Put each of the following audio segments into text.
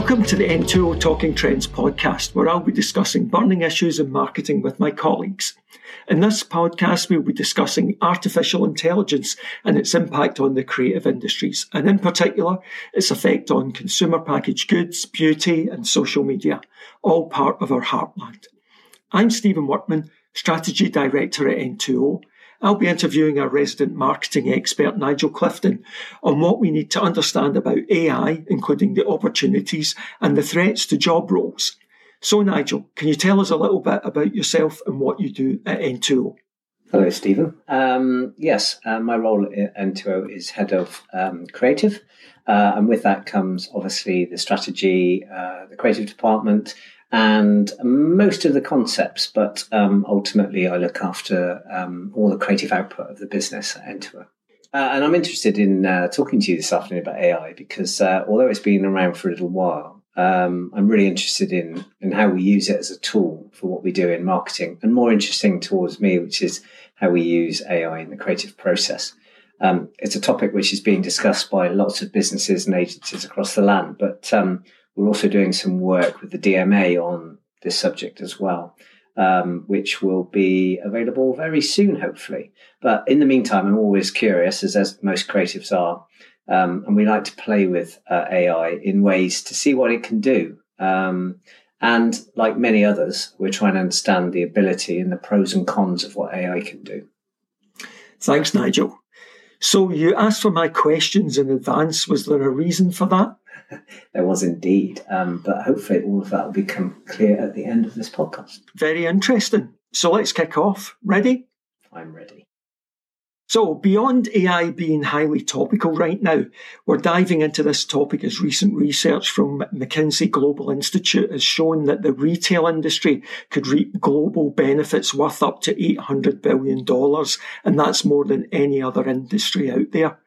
Welcome to the N2O Talking Trends podcast, where I'll be discussing burning issues in marketing with my colleagues. In this podcast, we'll be discussing artificial intelligence and its impact on the creative industries, and in particular, its effect on consumer packaged goods, beauty, and social media, all part of our heartland. I'm Steven Workman, Strategy Director at N2O, I'll be interviewing our resident marketing expert, Nigel Clifton, on what we need to understand about AI, including the opportunities and the threats to job roles. So, Nigel, can you tell us a little bit about yourself and what you do at N2O? Hello, Steven. Um, yes, uh, my role at N2O is head of um, creative. Uh, and with that comes obviously the strategy, uh, the creative department, and most of the concepts, but um, ultimately I look after um, all the creative output of the business at N2O. Uh, and I'm interested in uh, talking to you this afternoon about AI because uh, although it's been around for a little while, um, I'm really interested in, in how we use it as a tool for what we do in marketing, and more interesting towards me, which is how we use AI in the creative process. Um, it's a topic which is being discussed by lots of businesses and agencies across the land, but um, we're also doing some work with the DMA on this subject as well, um, which will be available very soon, hopefully. But in the meantime, I'm always curious, as, as most creatives are, um, and we like to play with uh, AI in ways to see what it can do. Um, and like many others, we're trying to understand the ability and the pros and cons of what AI can do. Thanks, Nigel. So you asked for my questions in advance. Was there a reason for that? there was indeed. Um, but hopefully, all of that will become clear at the end of this podcast. Very interesting. So let's kick off. Ready? I'm ready. So, beyond AI being highly topical right now, we're diving into this topic as recent research from McKinsey Global Institute has shown that the retail industry could reap global benefits worth up to $800 billion, and that's more than any other industry out there.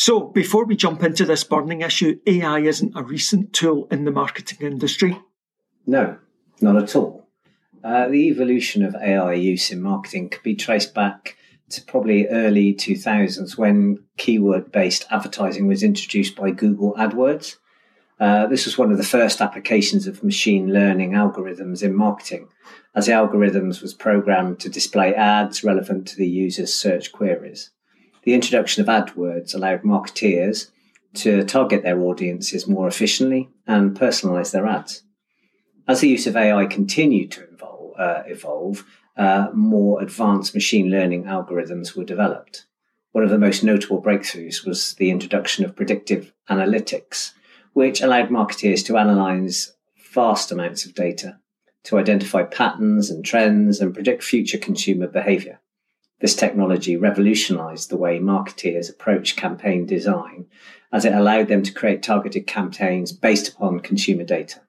So, before we jump into this burning issue, AI isn't a recent tool in the marketing industry. No, not at all. Uh, the evolution of AI use in marketing could be traced back to probably early 2000s when keyword based advertising was introduced by Google AdWords. Uh, this was one of the first applications of machine learning algorithms in marketing, as the algorithms was programmed to display ads relevant to the user's search queries. The introduction of AdWords allowed marketeers to target their audiences more efficiently and personalize their ads. As the use of AI continued to evolve, uh, evolve uh, more advanced machine learning algorithms were developed. One of the most notable breakthroughs was the introduction of predictive analytics, which allowed marketeers to analyze vast amounts of data to identify patterns and trends and predict future consumer behavior. This technology revolutionized the way marketeers approach campaign design as it allowed them to create targeted campaigns based upon consumer data.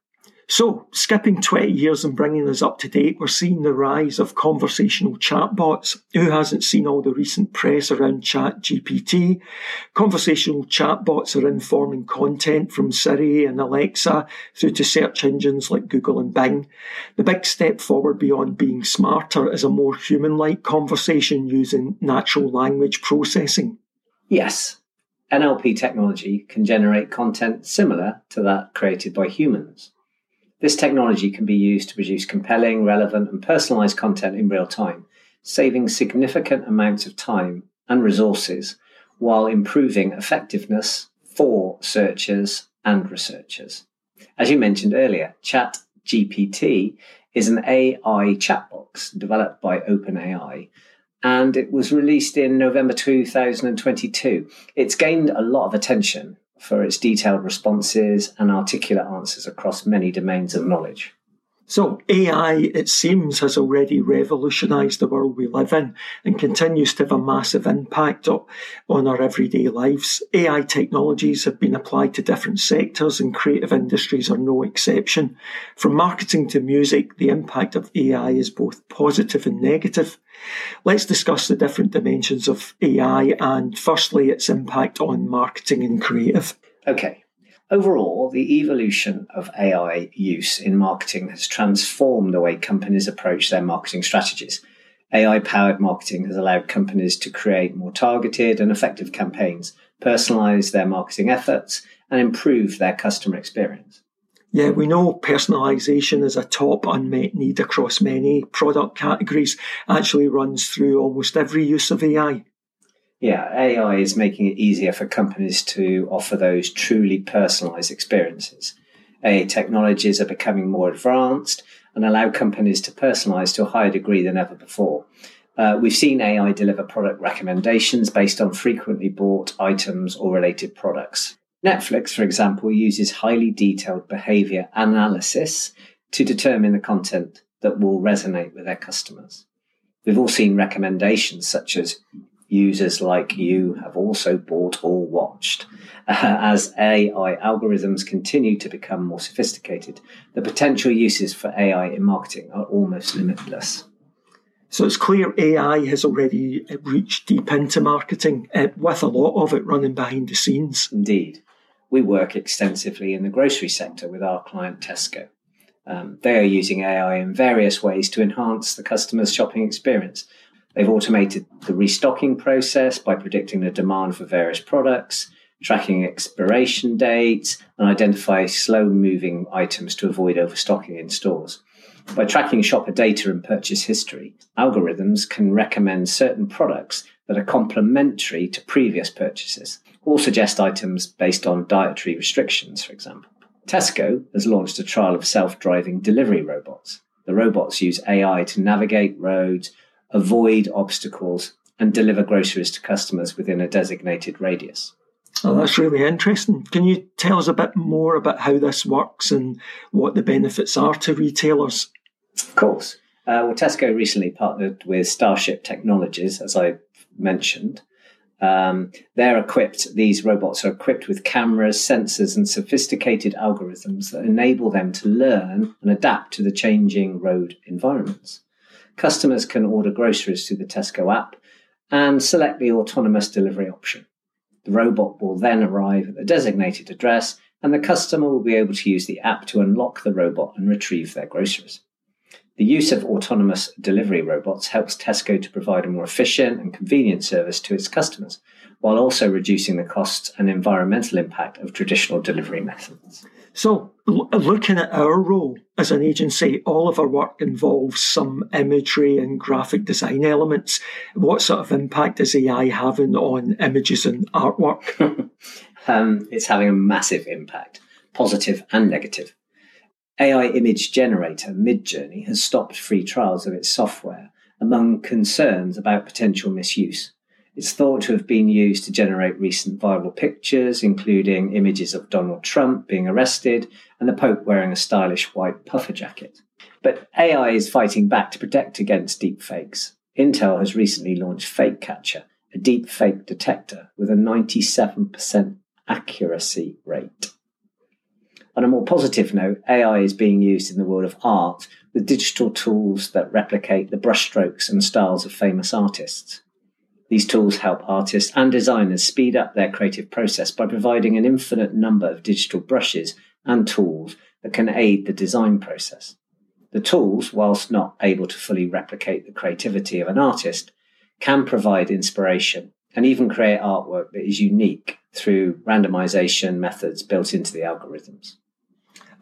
So, skipping 20 years and bringing us up to date, we're seeing the rise of conversational chatbots. Who hasn't seen all the recent press around ChatGPT? Conversational chatbots are informing content from Siri and Alexa through to search engines like Google and Bing. The big step forward beyond being smarter is a more human like conversation using natural language processing. Yes, NLP technology can generate content similar to that created by humans. This technology can be used to produce compelling, relevant, and personalized content in real time, saving significant amounts of time and resources while improving effectiveness for searchers and researchers. As you mentioned earlier, Chat GPT is an AI chatbot developed by OpenAI and it was released in November 2022. It's gained a lot of attention for its detailed responses and articulate answers across many domains of knowledge. So, AI, it seems, has already revolutionised the world we live in and continues to have a massive impact on our everyday lives. AI technologies have been applied to different sectors, and creative industries are no exception. From marketing to music, the impact of AI is both positive and negative. Let's discuss the different dimensions of AI and, firstly, its impact on marketing and creative. Okay. Overall, the evolution of AI use in marketing has transformed the way companies approach their marketing strategies. AI powered marketing has allowed companies to create more targeted and effective campaigns, personalize their marketing efforts, and improve their customer experience. Yeah, we know personalisation is a top unmet need across many product categories, actually runs through almost every use of AI. Yeah, AI is making it easier for companies to offer those truly personalised experiences. AI technologies are becoming more advanced and allow companies to personalise to a higher degree than ever before. Uh, we've seen AI deliver product recommendations based on frequently bought items or related products. Netflix, for example, uses highly detailed behavior analysis to determine the content that will resonate with their customers. We've all seen recommendations such as users like you have also bought or watched. Uh, as AI algorithms continue to become more sophisticated, the potential uses for AI in marketing are almost limitless. So it's clear AI has already reached deep into marketing, uh, with a lot of it running behind the scenes. Indeed we work extensively in the grocery sector with our client Tesco. Um, they are using AI in various ways to enhance the customer's shopping experience. They've automated the restocking process by predicting the demand for various products, tracking expiration dates, and identify slow moving items to avoid overstocking in stores. By tracking shopper data and purchase history, algorithms can recommend certain products that are complementary to previous purchases or suggest items based on dietary restrictions, for example. Tesco has launched a trial of self driving delivery robots. The robots use AI to navigate roads, avoid obstacles, and deliver groceries to customers within a designated radius. Oh, that's really interesting. Can you tell us a bit more about how this works and what the benefits are to retailers? Of course. Uh, well, Tesco recently partnered with Starship Technologies, as I mentioned, um, they're equipped, these robots are equipped with cameras, sensors, and sophisticated algorithms that enable them to learn and adapt to the changing road environments. Customers can order groceries through the Tesco app and select the autonomous delivery option. The robot will then arrive at the designated address, and the customer will be able to use the app to unlock the robot and retrieve their groceries. The use of autonomous delivery robots helps Tesco to provide a more efficient and convenient service to its customers, while also reducing the costs and environmental impact of traditional delivery methods. So, looking at our role as an agency, all of our work involves some imagery and graphic design elements. What sort of impact is AI having on images and artwork? um, it's having a massive impact, positive and negative. AI image generator Midjourney has stopped free trials of its software among concerns about potential misuse. It's thought to have been used to generate recent viral pictures, including images of Donald Trump being arrested and the Pope wearing a stylish white puffer jacket. But AI is fighting back to protect against deepfakes. Intel has recently launched Fake Catcher, a deepfake detector with a 97% accuracy rate. On a more positive note, AI is being used in the world of art with digital tools that replicate the brushstrokes and styles of famous artists. These tools help artists and designers speed up their creative process by providing an infinite number of digital brushes and tools that can aid the design process. The tools, whilst not able to fully replicate the creativity of an artist, can provide inspiration and even create artwork that is unique through randomization methods built into the algorithms.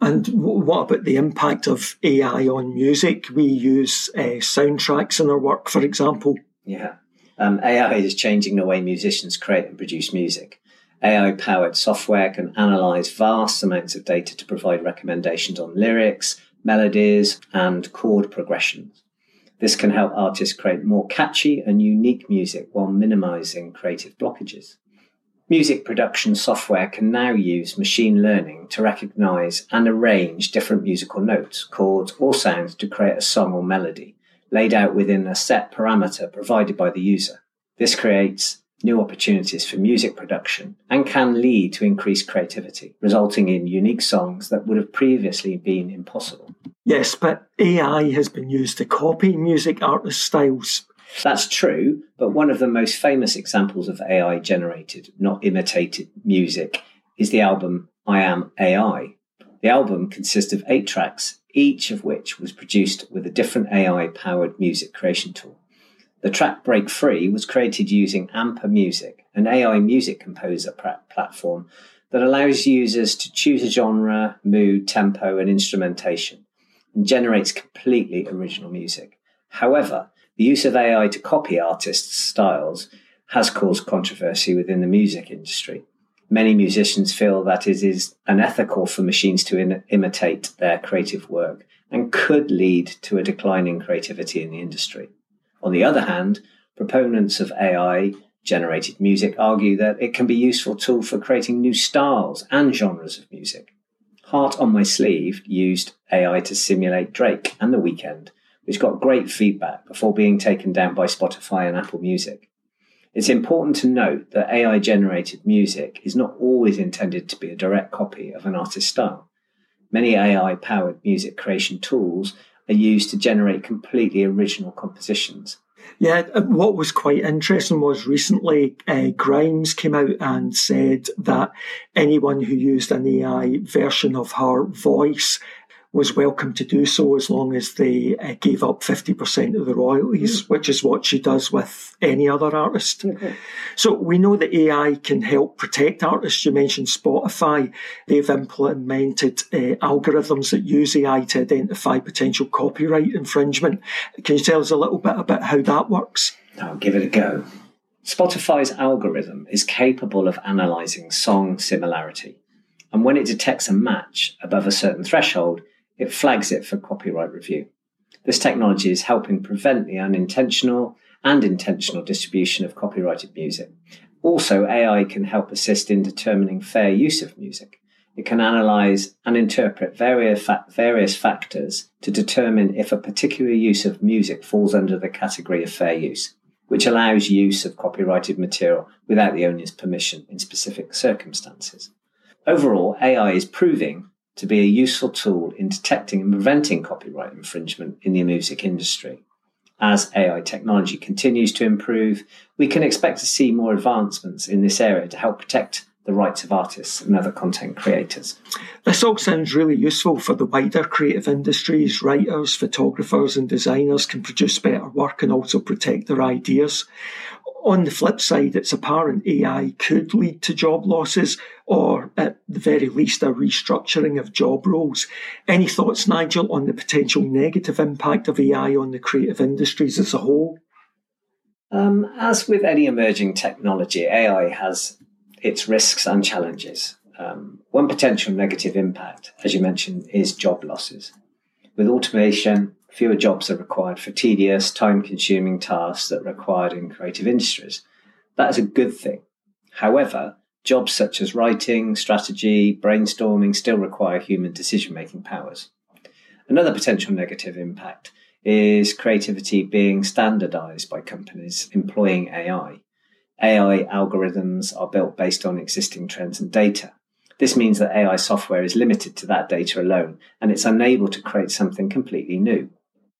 And what about the impact of AI on music? We use uh, soundtracks in our work, for example. Yeah. Um, AI is changing the way musicians create and produce music. AI powered software can analyze vast amounts of data to provide recommendations on lyrics, melodies, and chord progressions. This can help artists create more catchy and unique music while minimizing creative blockages. Music production software can now use machine learning to recognize and arrange different musical notes, chords, or sounds to create a song or melody, laid out within a set parameter provided by the user. This creates new opportunities for music production and can lead to increased creativity, resulting in unique songs that would have previously been impossible. Yes, but AI has been used to copy music artist styles that's true, but one of the most famous examples of AI generated, not imitated music is the album I Am AI. The album consists of eight tracks, each of which was produced with a different AI powered music creation tool. The track Break Free was created using Amper Music, an AI music composer platform that allows users to choose a genre, mood, tempo, and instrumentation and generates completely original music. However, the use of AI to copy artists' styles has caused controversy within the music industry. Many musicians feel that it is unethical for machines to in- imitate their creative work and could lead to a decline in creativity in the industry. On the other hand, proponents of AI generated music argue that it can be a useful tool for creating new styles and genres of music. Heart on My Sleeve used AI to simulate Drake and The Weeknd, which got great feedback before being taken down by Spotify and Apple Music. It's important to note that AI generated music is not always intended to be a direct copy of an artist's style. Many AI powered music creation tools are used to generate completely original compositions yeah, uh, what was quite interesting was recently uh, Grimes came out and said that anyone who used an AI version of her voice was welcome to do so as long as they uh, gave up 50% of the royalties, mm-hmm. which is what she does with any other artist. Mm-hmm. So we know that AI can help protect artists. You mentioned Spotify. They've implemented uh, algorithms that use AI to identify potential copyright infringement. Can you tell us a little bit about how that works? I'll give it a go. Spotify's algorithm is capable of analysing song similarity. And when it detects a match above a certain threshold, it flags it for copyright review. This technology is helping prevent the unintentional and intentional distribution of copyrighted music. Also, AI can help assist in determining fair use of music. It can analyze and interpret various, various factors to determine if a particular use of music falls under the category of fair use, which allows use of copyrighted material without the owner's permission in specific circumstances. Overall, AI is proving to be a useful tool in detecting and preventing copyright infringement in the music industry. As AI technology continues to improve, we can expect to see more advancements in this area to help protect the rights of artists and other content creators. This all sounds really useful for the wider creative industries. Writers, photographers, and designers can produce better work and also protect their ideas. On the flip side, it's apparent AI could lead to job losses or, at the very least, a restructuring of job roles. Any thoughts, Nigel, on the potential negative impact of AI on the creative industries as a whole? Um, as with any emerging technology, AI has its risks and challenges. Um, one potential negative impact, as you mentioned, is job losses. With automation, fewer jobs are required for tedious, time consuming tasks that are required in creative industries. That is a good thing. However, jobs such as writing, strategy, brainstorming still require human decision making powers. Another potential negative impact is creativity being standardized by companies employing AI. AI algorithms are built based on existing trends and data. This means that AI software is limited to that data alone and it's unable to create something completely new.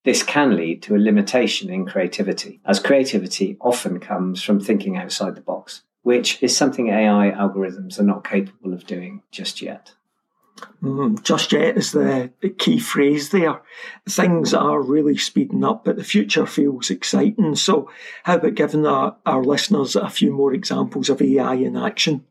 This can lead to a limitation in creativity, as creativity often comes from thinking outside the box, which is something AI algorithms are not capable of doing just yet. Mm, just yet is the, key phrase there. Things are really speeding up, but the future feels exciting. So, how about giving our, our listeners a few more examples of AI in action?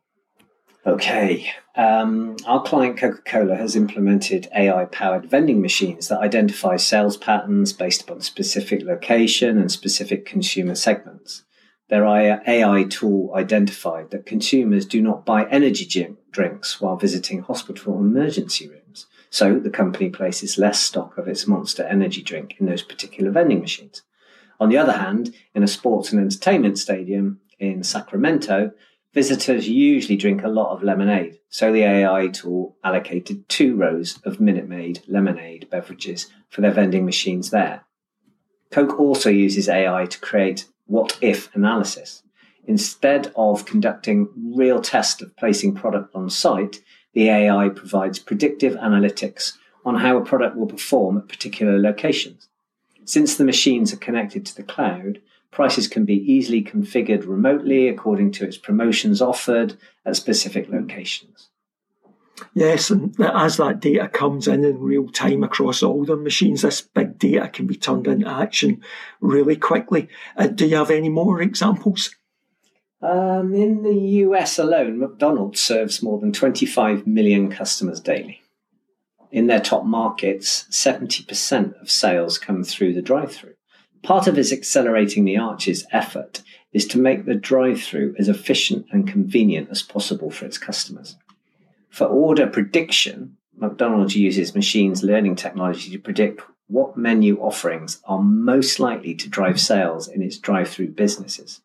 Okay. Um, our client Coca Cola has implemented AI powered vending machines that identify sales patterns based upon specific location and specific consumer segments. Their AI tool identified that consumers do not buy energy drinks while visiting hospital emergency rooms. So the company places less stock of its monster energy drink in those particular vending machines. On the other hand, in a sports and entertainment stadium in Sacramento, Visitors usually drink a lot of lemonade, so the AI tool allocated two rows of Minute Maid lemonade beverages for their vending machines there. Coke also uses AI to create what if analysis. Instead of conducting real tests of placing product on site, the AI provides predictive analytics on how a product will perform at particular locations. Since the machines are connected to the cloud, Prices can be easily configured remotely according to its promotions offered at specific locations. Yes, and as that data comes in in real time across all the machines, this big data can be turned into action really quickly. Uh, do you have any more examples? Um, in the US alone, McDonald's serves more than 25 million customers daily. In their top markets, 70% of sales come through the drive through. Part of its accelerating the arches effort is to make the drive through as efficient and convenient as possible for its customers. For order prediction, McDonald's uses machines learning technology to predict what menu offerings are most likely to drive sales in its drive through businesses.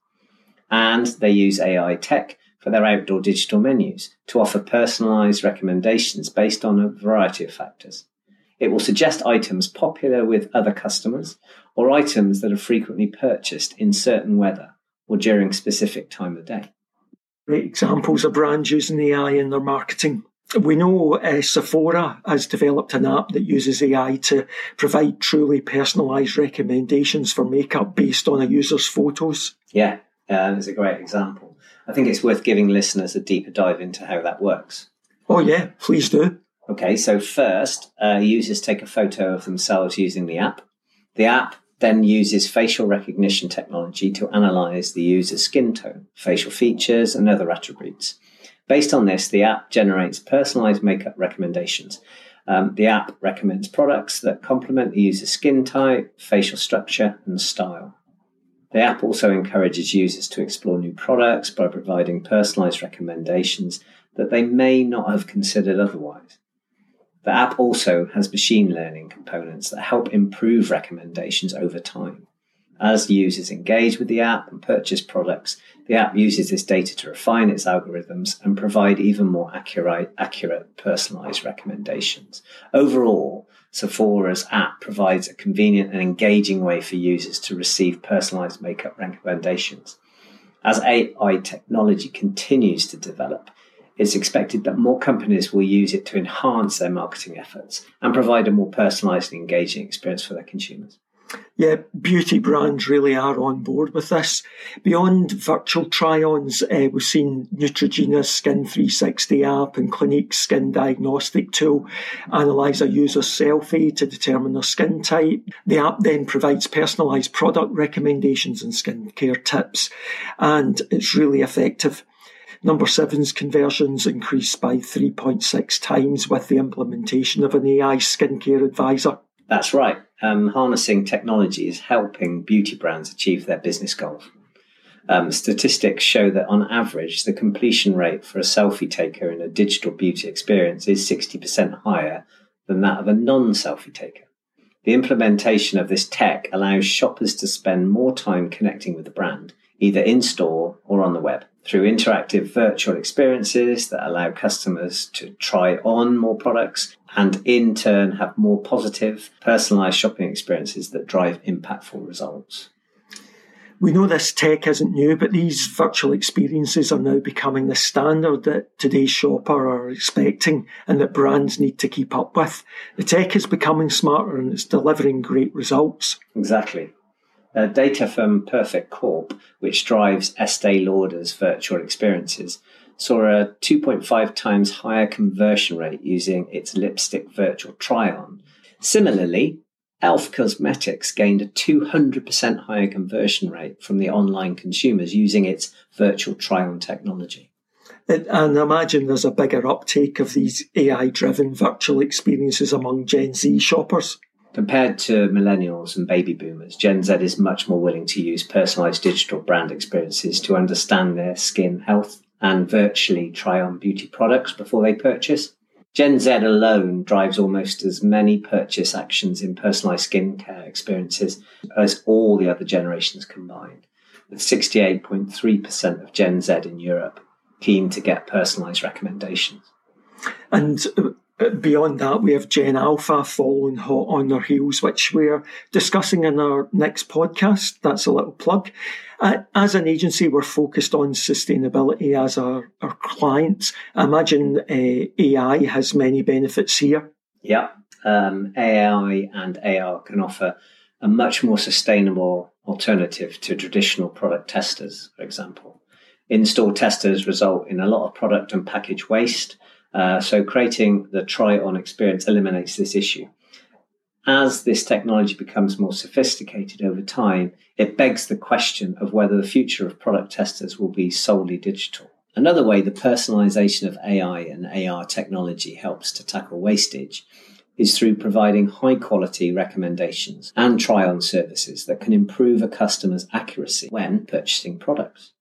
And they use AI tech for their outdoor digital menus to offer personalized recommendations based on a variety of factors. It will suggest items popular with other customers or items that are frequently purchased in certain weather or during specific time of day. Great examples of brands using AI in their marketing. We know uh, Sephora has developed an app that uses AI to provide truly personalised recommendations for makeup based on a user's photos. Yeah, uh, it's a great example. I think it's worth giving listeners a deeper dive into how that works. Oh, yeah, please do. Okay, so first, uh, users take a photo of themselves using the app. The app then uses facial recognition technology to analyze the user's skin tone, facial features, and other attributes. Based on this, the app generates personalized makeup recommendations. Um, the app recommends products that complement the user's skin type, facial structure, and style. The app also encourages users to explore new products by providing personalized recommendations that they may not have considered otherwise. The app also has machine learning components that help improve recommendations over time. As users engage with the app and purchase products, the app uses this data to refine its algorithms and provide even more accurate, accurate personalized recommendations. Overall, Sephora's app provides a convenient and engaging way for users to receive personalized makeup recommendations. As AI technology continues to develop, it's expected that more companies will use it to enhance their marketing efforts and provide a more personalized and engaging experience for their consumers. Yeah, beauty brands really are on board with this. Beyond virtual try-ons, uh, we've seen Neutrogena's Skin 360 app and Clinique's skin diagnostic tool analyse a user's selfie to determine their skin type. The app then provides personalised product recommendations and skincare tips, and it's really effective. Number seven's conversions increased by 3.6 times with the implementation of an AI skincare advisor. That's right. Um, harnessing technology is helping beauty brands achieve their business goals. Um, statistics show that on average, the completion rate for a selfie taker in a digital beauty experience is 60% higher than that of a non selfie taker. The implementation of this tech allows shoppers to spend more time connecting with the brand, either in store or on the web through interactive virtual experiences that allow customers to try on more products and in turn have more positive, personalized shopping experiences that drive impactful results. We know this tech isn't new, but these virtual experiences are now becoming the standard that today's shopper are expecting and that brands need to keep up with. The tech is becoming smarter and it's delivering great results. Exactly. Uh, data from Perfect Corp, which drives Estee Lauder's virtual experiences, saw a 2.5 times higher conversion rate using its lipstick virtual try on. Similarly, Elf Cosmetics gained a 200% higher conversion rate from the online consumers using its virtual try on technology. And I imagine there's a bigger uptake of these AI driven virtual experiences among Gen Z shoppers. Compared to millennials and baby boomers, Gen Z is much more willing to use personalized digital brand experiences to understand their skin health and virtually try on beauty products before they purchase. Gen Z alone drives almost as many purchase actions in personalized skincare experiences as all the other generations combined, with 68.3% of Gen Z in Europe keen to get personalized recommendations. And uh, beyond that, we have Gen Alpha following hot on their heels, which we're discussing in our next podcast. That's a little plug. Uh, as an agency, we're focused on sustainability as our, our clients. Imagine uh, AI has many benefits here. Yeah, um, AI and AR can offer a much more sustainable alternative to traditional product testers, for example. In store testers result in a lot of product and package waste uh, so creating the try on experience eliminates this issue. as this technology becomes more sophisticated over time, it begs the question of whether the future of product testers will be solely digital. Another way the personalization of AI and AR technology helps to tackle wastage is through providing high quality recommendations and try on services that can improve a customer's accuracy when purchasing products.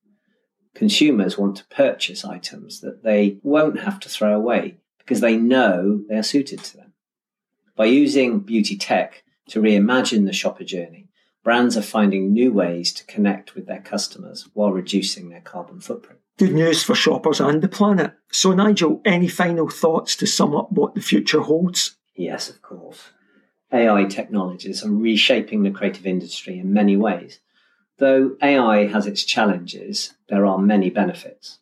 Consumers want to purchase items that they won't have to throw away because they know they are suited to them. By using beauty tech to reimagine the shopper journey, brands are finding new ways to connect with their customers while reducing their carbon footprint. Good news for shoppers and the planet. So, Nigel, any final thoughts to sum up what the future holds? Yes, of course. AI technologies are reshaping the creative industry in many ways. Though AI has its challenges, there are many benefits.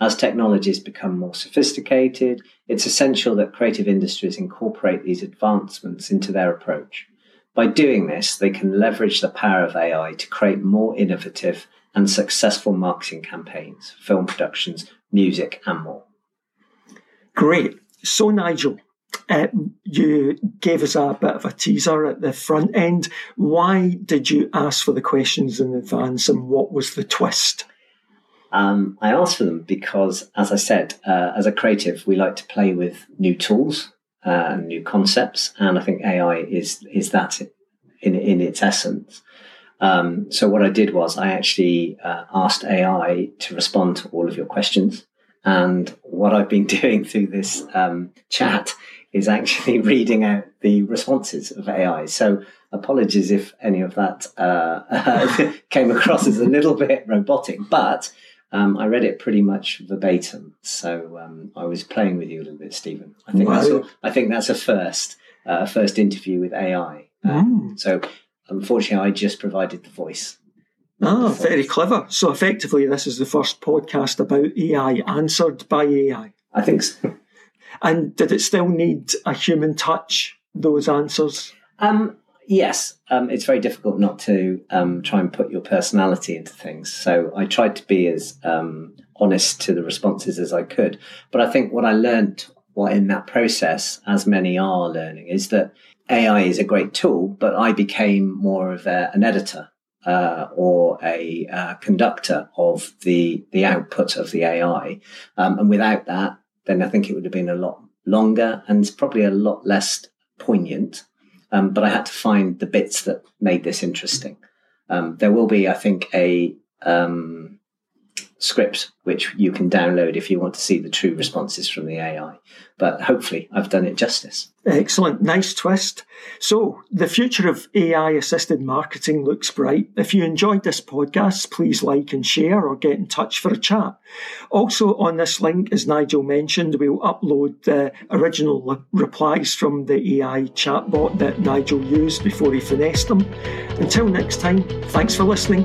As technologies become more sophisticated, it's essential that creative industries incorporate these advancements into their approach. By doing this, they can leverage the power of AI to create more innovative and successful marketing campaigns, film productions, music, and more. Great. So, Nigel, uh, you gave us a bit of a teaser at the front end. Why did you ask for the questions in advance and what was the twist? Um, I asked for them because, as I said, uh, as a creative, we like to play with new tools uh, and new concepts, and I think AI is is that in in its essence. Um, so what I did was I actually uh, asked AI to respond to all of your questions, and what I've been doing through this um, chat is actually reading out the responses of AI. So apologies if any of that uh, came across as a little bit robotic, but um, I read it pretty much verbatim, so um, I was playing with you a little bit, Steven. I think wow. that's a, I think that's a first, uh, first interview with AI. Um, mm. So, unfortunately, I just provided the voice. Ah, very clever. So, effectively, this is the first podcast about AI answered by AI. I think so. And did it still need a human touch? Those answers. Um, Yes, um, it's very difficult not to um, try and put your personality into things. So I tried to be as um, honest to the responses as I could. But I think what I learned what in that process, as many are learning, is that AI is a great tool, but I became more of a, an editor uh, or a uh, conductor of the the output of the AI. Um, and without that, then I think it would have been a lot longer and probably a lot less poignant um, but I had to find the bits that made this interesting. Um, there will be, I think, a um, script which you can download if you want to see the true responses from the AI. But hopefully, I've done it justice. Excellent. Nice twist. So, the future of AI assisted marketing looks bright. If you enjoyed this podcast, please like and share or get in touch for a chat. Also, on this link, as Nigel mentioned, we'll upload the original replies from the AI chatbot that Nigel used before he finessed them. Until next time, thanks for listening.